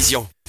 vision.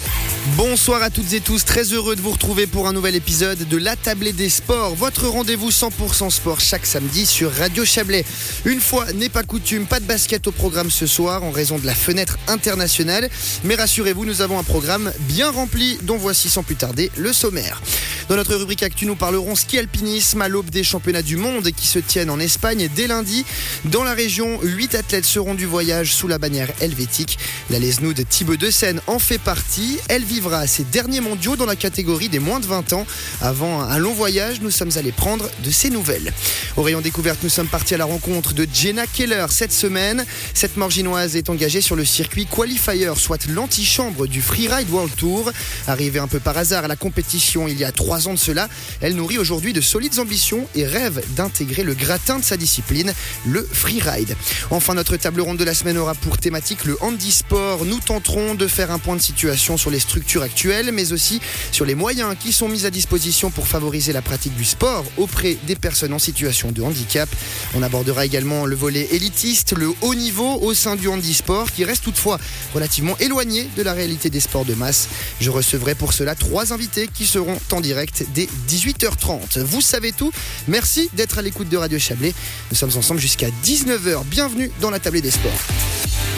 Bonsoir à toutes et tous, très heureux de vous retrouver pour un nouvel épisode de La Tablée des Sports, votre rendez-vous 100% sport chaque samedi sur Radio Chablais. Une fois n'est pas coutume, pas de basket au programme ce soir en raison de la fenêtre internationale, mais rassurez-vous, nous avons un programme bien rempli dont voici sans plus tarder le sommaire. Dans notre rubrique Actu, nous parlerons ski alpinisme à l'aube des championnats du monde qui se tiennent en Espagne dès lundi. Dans la région, 8 athlètes seront du voyage sous la bannière helvétique. La Lesnoud Thibaut de Seine en fait partie. Vivra ses derniers mondiaux dans la catégorie des moins de 20 ans. Avant un long voyage, nous sommes allés prendre de ses nouvelles. Au rayon découverte, nous sommes partis à la rencontre de Jenna Keller cette semaine. Cette morginoise est engagée sur le circuit Qualifier, soit l'antichambre du Freeride World Tour. Arrivée un peu par hasard à la compétition il y a trois ans de cela, elle nourrit aujourd'hui de solides ambitions et rêve d'intégrer le gratin de sa discipline, le freeride. Enfin, notre table ronde de la semaine aura pour thématique le handisport. Nous tenterons de faire un point de situation sur les structures actuelles, mais aussi sur les moyens qui sont mis à disposition pour favoriser la pratique du sport auprès des personnes en situation de handicap. On abordera également le volet élitiste, le haut niveau au sein du handisport, qui reste toutefois relativement éloigné de la réalité des sports de masse. Je recevrai pour cela trois invités qui seront en direct dès 18h30. Vous savez tout. Merci d'être à l'écoute de Radio Chablais. Nous sommes ensemble jusqu'à 19h. Bienvenue dans la tablée des sports.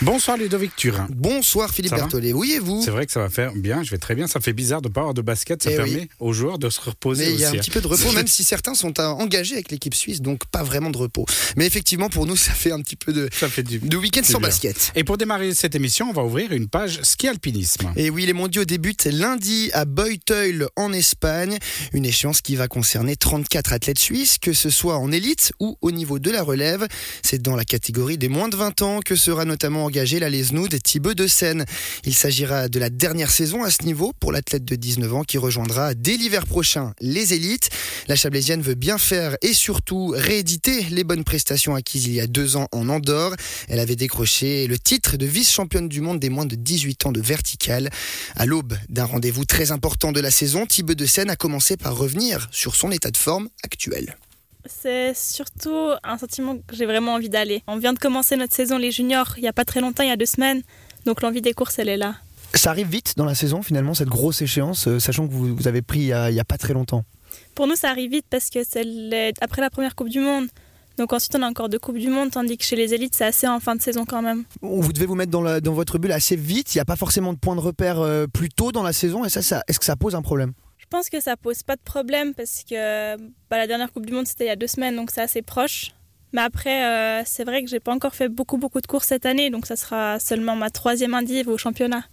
Bonsoir Ludovic Turin. Bonsoir Philippe Berthollet. Oui et vous C'est vrai que ça va faire bien, je vais très bien. Ça fait bizarre de ne pas avoir de basket, ça Eh permet oui. aux joueurs de se reposer Mais il y a un aussi, petit hein. peu de repos, même si certains sont euh, engagés avec l'équipe suisse, donc pas vraiment de repos. Mais effectivement, pour nous, ça fait un petit peu de, Ça fait du... de week-end sans bien. basket. Et pour démarrer cette émission, on va ouvrir une page ski alpinisme. Et oui, les mondiaux débutent lundi à Beutel en Espagne. Une échéance qui va concerner 34 athlètes suisses, que ce soit en élite ou au niveau de la relève. C'est dans la catégorie des moins de 20 ans que sera notamment engagé la Lesnoud Thibaut de Seine. Il s'agira de la dernière saison à ce niveau pour l'athlète de 19 ans qui rejoindra dès l'hiver prochain les élites. La Chablaisienne veut bien faire et surtout rééditer les bonnes prestations acquises il y a deux ans en Andorre. Elle avait décroché le titre de vice-championne du monde des moins de 18 ans de vertical. À l'aube d'un rendez-vous très important de la saison, Thibaut de Seine a commencé par revenir sur son état de forme actuel. C'est surtout un sentiment que j'ai vraiment envie d'aller. On vient de commencer notre saison les juniors il n'y a pas très longtemps, il y a deux semaines. Donc l'envie des courses, elle est là. Ça arrive vite dans la saison finalement, cette grosse échéance, euh, sachant que vous, vous avez pris il y, a, pas très longtemps. Pour nous, ça arrive vite parce que c'est les- après la première Coupe du Monde. Donc ensuite, on a encore deux Coupes du Monde, tandis que chez les élites, c'est assez en fin de saison quand même. Vous devez vous mettre dans, la- dans votre bulle assez vite, il n'y a pas forcément de point de repère euh, plus tôt dans la saison, et ça, ça est-ce que ça pose un problème? Pense que ça pose pas de problème parce que bah, la dernière Coupe du Monde, c'était il y a deux semaines, donc c'est assez proche. Mais après, euh, c'est vrai que j'ai pas encore fait beaucoup, beaucoup de courses cette année, donc ça sera seulement ma troisième indive au championnat.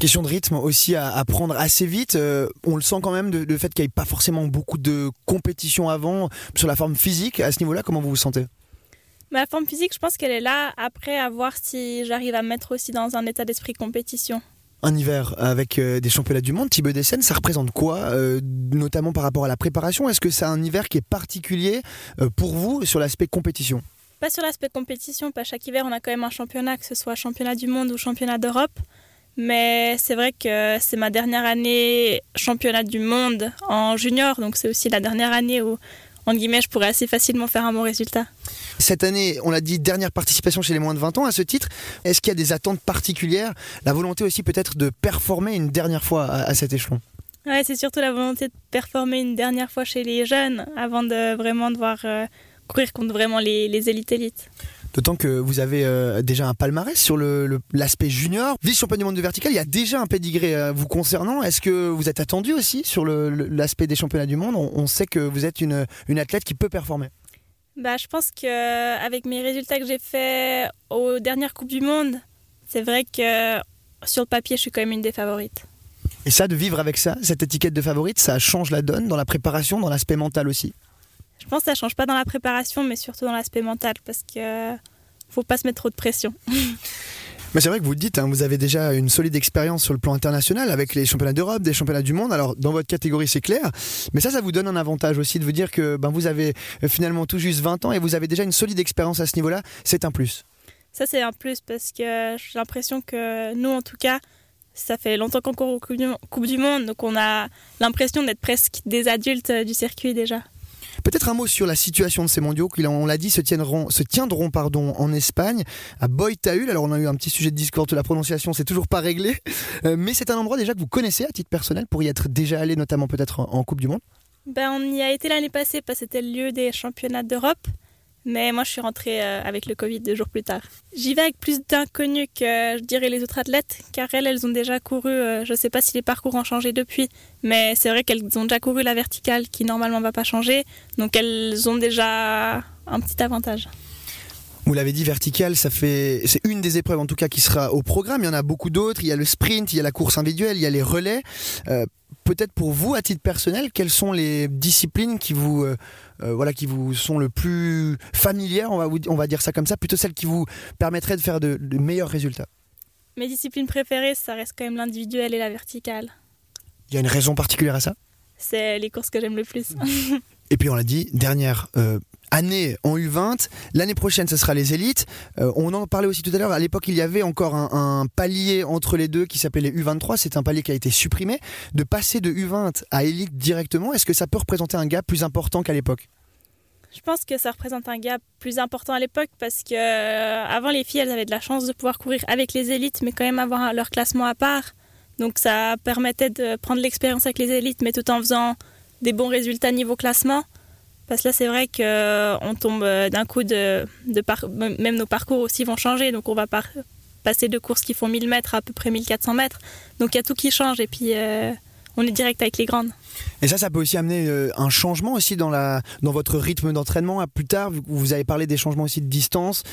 Question de rythme aussi à, à prendre assez vite. euh, on le sent quand même, de- le fait qu'il n'y ait pas forcément beaucoup de compétition avant. Sur la forme physique, à ce niveau-là, comment vous vous sentez? Ma forme physique, je pense qu'elle est là. Après, à voir si j'arrive à me mettre aussi dans un état d'esprit compétition. Un hiver avec euh, des championnats du monde, Thibaut Dessen, ça représente quoi euh, Notamment par rapport à la préparation? Est-ce que c'est un hiver qui est particulier euh, pour vous sur l'aspect compétition? Pas sur l'aspect compétition, pas chaque hiver, on a quand même un championnat, que ce soit championnat du monde ou championnat d'Europe. Mais c'est vrai que c'est ma dernière année championnat du monde en junior, donc c'est aussi la dernière année où, en guillemets, je pourrais assez facilement faire un bon résultat. Cette année, on l'a dit, dernière participation chez les moins de 20 ans à ce titre. Est-ce qu'il y a des attentes particulières? La volonté aussi peut-être de performer une dernière fois à, à cet échelon? Ouais, c'est surtout la volonté de performer une dernière fois chez les jeunes avant de vraiment devoir euh, courir contre vraiment les, les élites élites. D'autant que vous avez euh, déjà un palmarès sur le- le- l'aspect junior. Vice-champion du monde de vertical, il y a déjà un pédigré euh, vous concernant. Est-ce que vous êtes attendu aussi sur l'aspect des championnats du monde? On, on sait que vous êtes une, une athlète qui peut performer. Bah, je pense que avec mes résultats que j'ai faits aux dernières Coupes du Monde, c'est vrai que sur le papier, je suis quand même une des favorites. Et ça, de vivre avec ça, cette étiquette de favorite, ça change la donne dans la préparation, dans l'aspect mental aussi? Je pense que ça change pas dans la préparation, mais surtout dans l'aspect mental, parce que faut pas se mettre trop de pression. Mais c'est vrai que vous le dites, hein, vous avez déjà une solide expérience sur le plan international avec les championnats d'Europe, des championnats du monde. Alors dans votre catégorie c'est clair, mais ça, ça vous donne un avantage aussi de vous dire que ben, vous avez finalement tout juste 20 ans et vous avez déjà une solide expérience à ce niveau-là. C'est un plus. Ça, c'est un plus, parce que j'ai l'impression que nous, en tout cas, ça fait longtemps qu'on court aux Coupes du- Coupe du Monde, donc on a l'impression d'être presque des adultes euh, du circuit déjà. Peut-être un mot sur la situation de ces mondiaux qui, on l'a dit, se tiendront, se tiendront pardon, en Espagne, à Boitaül. Alors on a eu un petit sujet de discours de la prononciation, c'est toujours pas réglé. Euh, mais c'est un endroit déjà que vous connaissez à titre personnel pour y être déjà allé, notamment peut-être en Coupe du Monde ben, On y a été l'année passée parce que c'était le lieu des championnats d'Europe. Mais moi, je suis rentrée euh, avec le Covid deux jours plus tard. J'y vais avec plus d'inconnus que, je dirais, les autres athlètes, car elles, elles ont déjà couru, euh, je ne sais pas si les parcours ont changé depuis, mais c'est vrai qu'elles ont déjà couru la verticale, qui normalement ne va pas changer, donc elles ont déjà un petit avantage. Vous l'avez dit, vertical, ça fait, c'est une des épreuves en tout cas qui sera au programme. Il y en a beaucoup d'autres. Il y a le sprint, il y a la course individuelle, il y a les relais. Euh, peut-être pour vous, à titre personnel, quelles sont les disciplines qui vous, euh, euh, voilà, qui vous sont le plus familières, on va, on va dire ça comme ça, plutôt celles qui vous permettraient de faire de, de meilleurs résultats? Mes disciplines préférées, ça reste quand même l'individuel et la verticale. Il y a une raison particulière à ça? C'est les courses que j'aime le plus. et puis on l'a dit, dernière année en U20. L'année prochaine, ce sera les élites. Euh, on en parlait aussi tout à l'heure. À l'époque, il y avait encore un, palier entre les deux qui s'appelait les U23. C'est un palier qui a été supprimé. De passer de U20 à élite directement, est-ce que ça peut représenter un gap plus important qu'à l'époque? Je pense que ça représente un gap plus important à l'époque parce que euh, avant les filles elles avaient de la chance de pouvoir courir avec les élites mais quand même avoir leur classement à part. Donc ça permettait de prendre l'expérience avec les élites mais tout en faisant des bons résultats niveau classement. Parce que là, c'est vrai qu'on euh, tombe euh, d'un coup de, Même nos parcours aussi vont changer. Donc, on va passer de courses qui font 1000 mètres à à peu près 1400 mètres. Donc, il y a tout qui change. Et puis, euh, on est direct avec les grandes. Et ça, ça peut aussi amener un changement aussi dans, la, dans votre rythme d'entraînement. Plus tard, vous avez parlé des changements aussi de distance.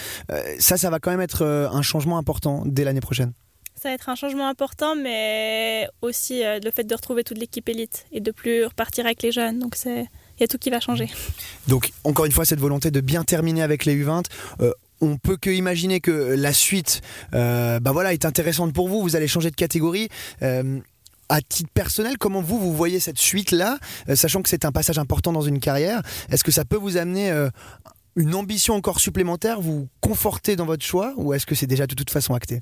ça, ça va quand même être un changement important dès l'année prochaine. Ça va être un changement important, mais aussi le fait de retrouver toute l'équipe élite et de plus repartir avec les jeunes. Donc, c'est il y a tout qui va changer. Donc, encore une fois, cette volonté de bien terminer avec les U20. Euh, on peut que imaginer que la suite euh, bah voilà, est intéressante pour vous. Vous allez changer de catégorie. Euh, à titre personnel, comment vous, vous voyez cette suite-là, sachant que c'est un passage important dans une carrière? Est-ce que ça peut vous amener une ambition encore supplémentaire, vous conforter dans votre choix, ou est-ce que c'est déjà de toute façon acté?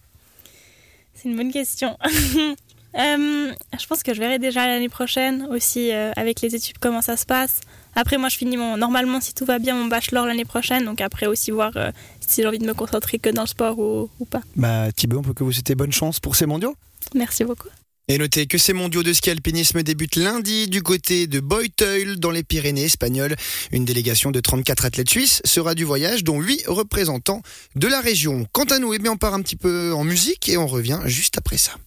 C'est une bonne question. Euh, je pense que je verrai déjà l'année prochaine aussi euh, avec les études comment ça se passe. Après, moi, je finis mon, normalement, si tout va bien, mon bachelor l'année prochaine. Donc après aussi voir euh, si j'ai envie de me concentrer que dans le sport ou, ou pas. Bah, Thibaut, on peut que vous souhaiter bonne chance pour ces mondiaux. Merci beaucoup. Et notez que ces mondiaux de ski alpinisme débutent lundi du côté de Boyteul dans les Pyrénées espagnoles. Une délégation de 34 athlètes suisses sera du voyage, dont 8 représentants de la région. Quant à nous, eh bien, on part un petit peu en musique et on revient juste après ça.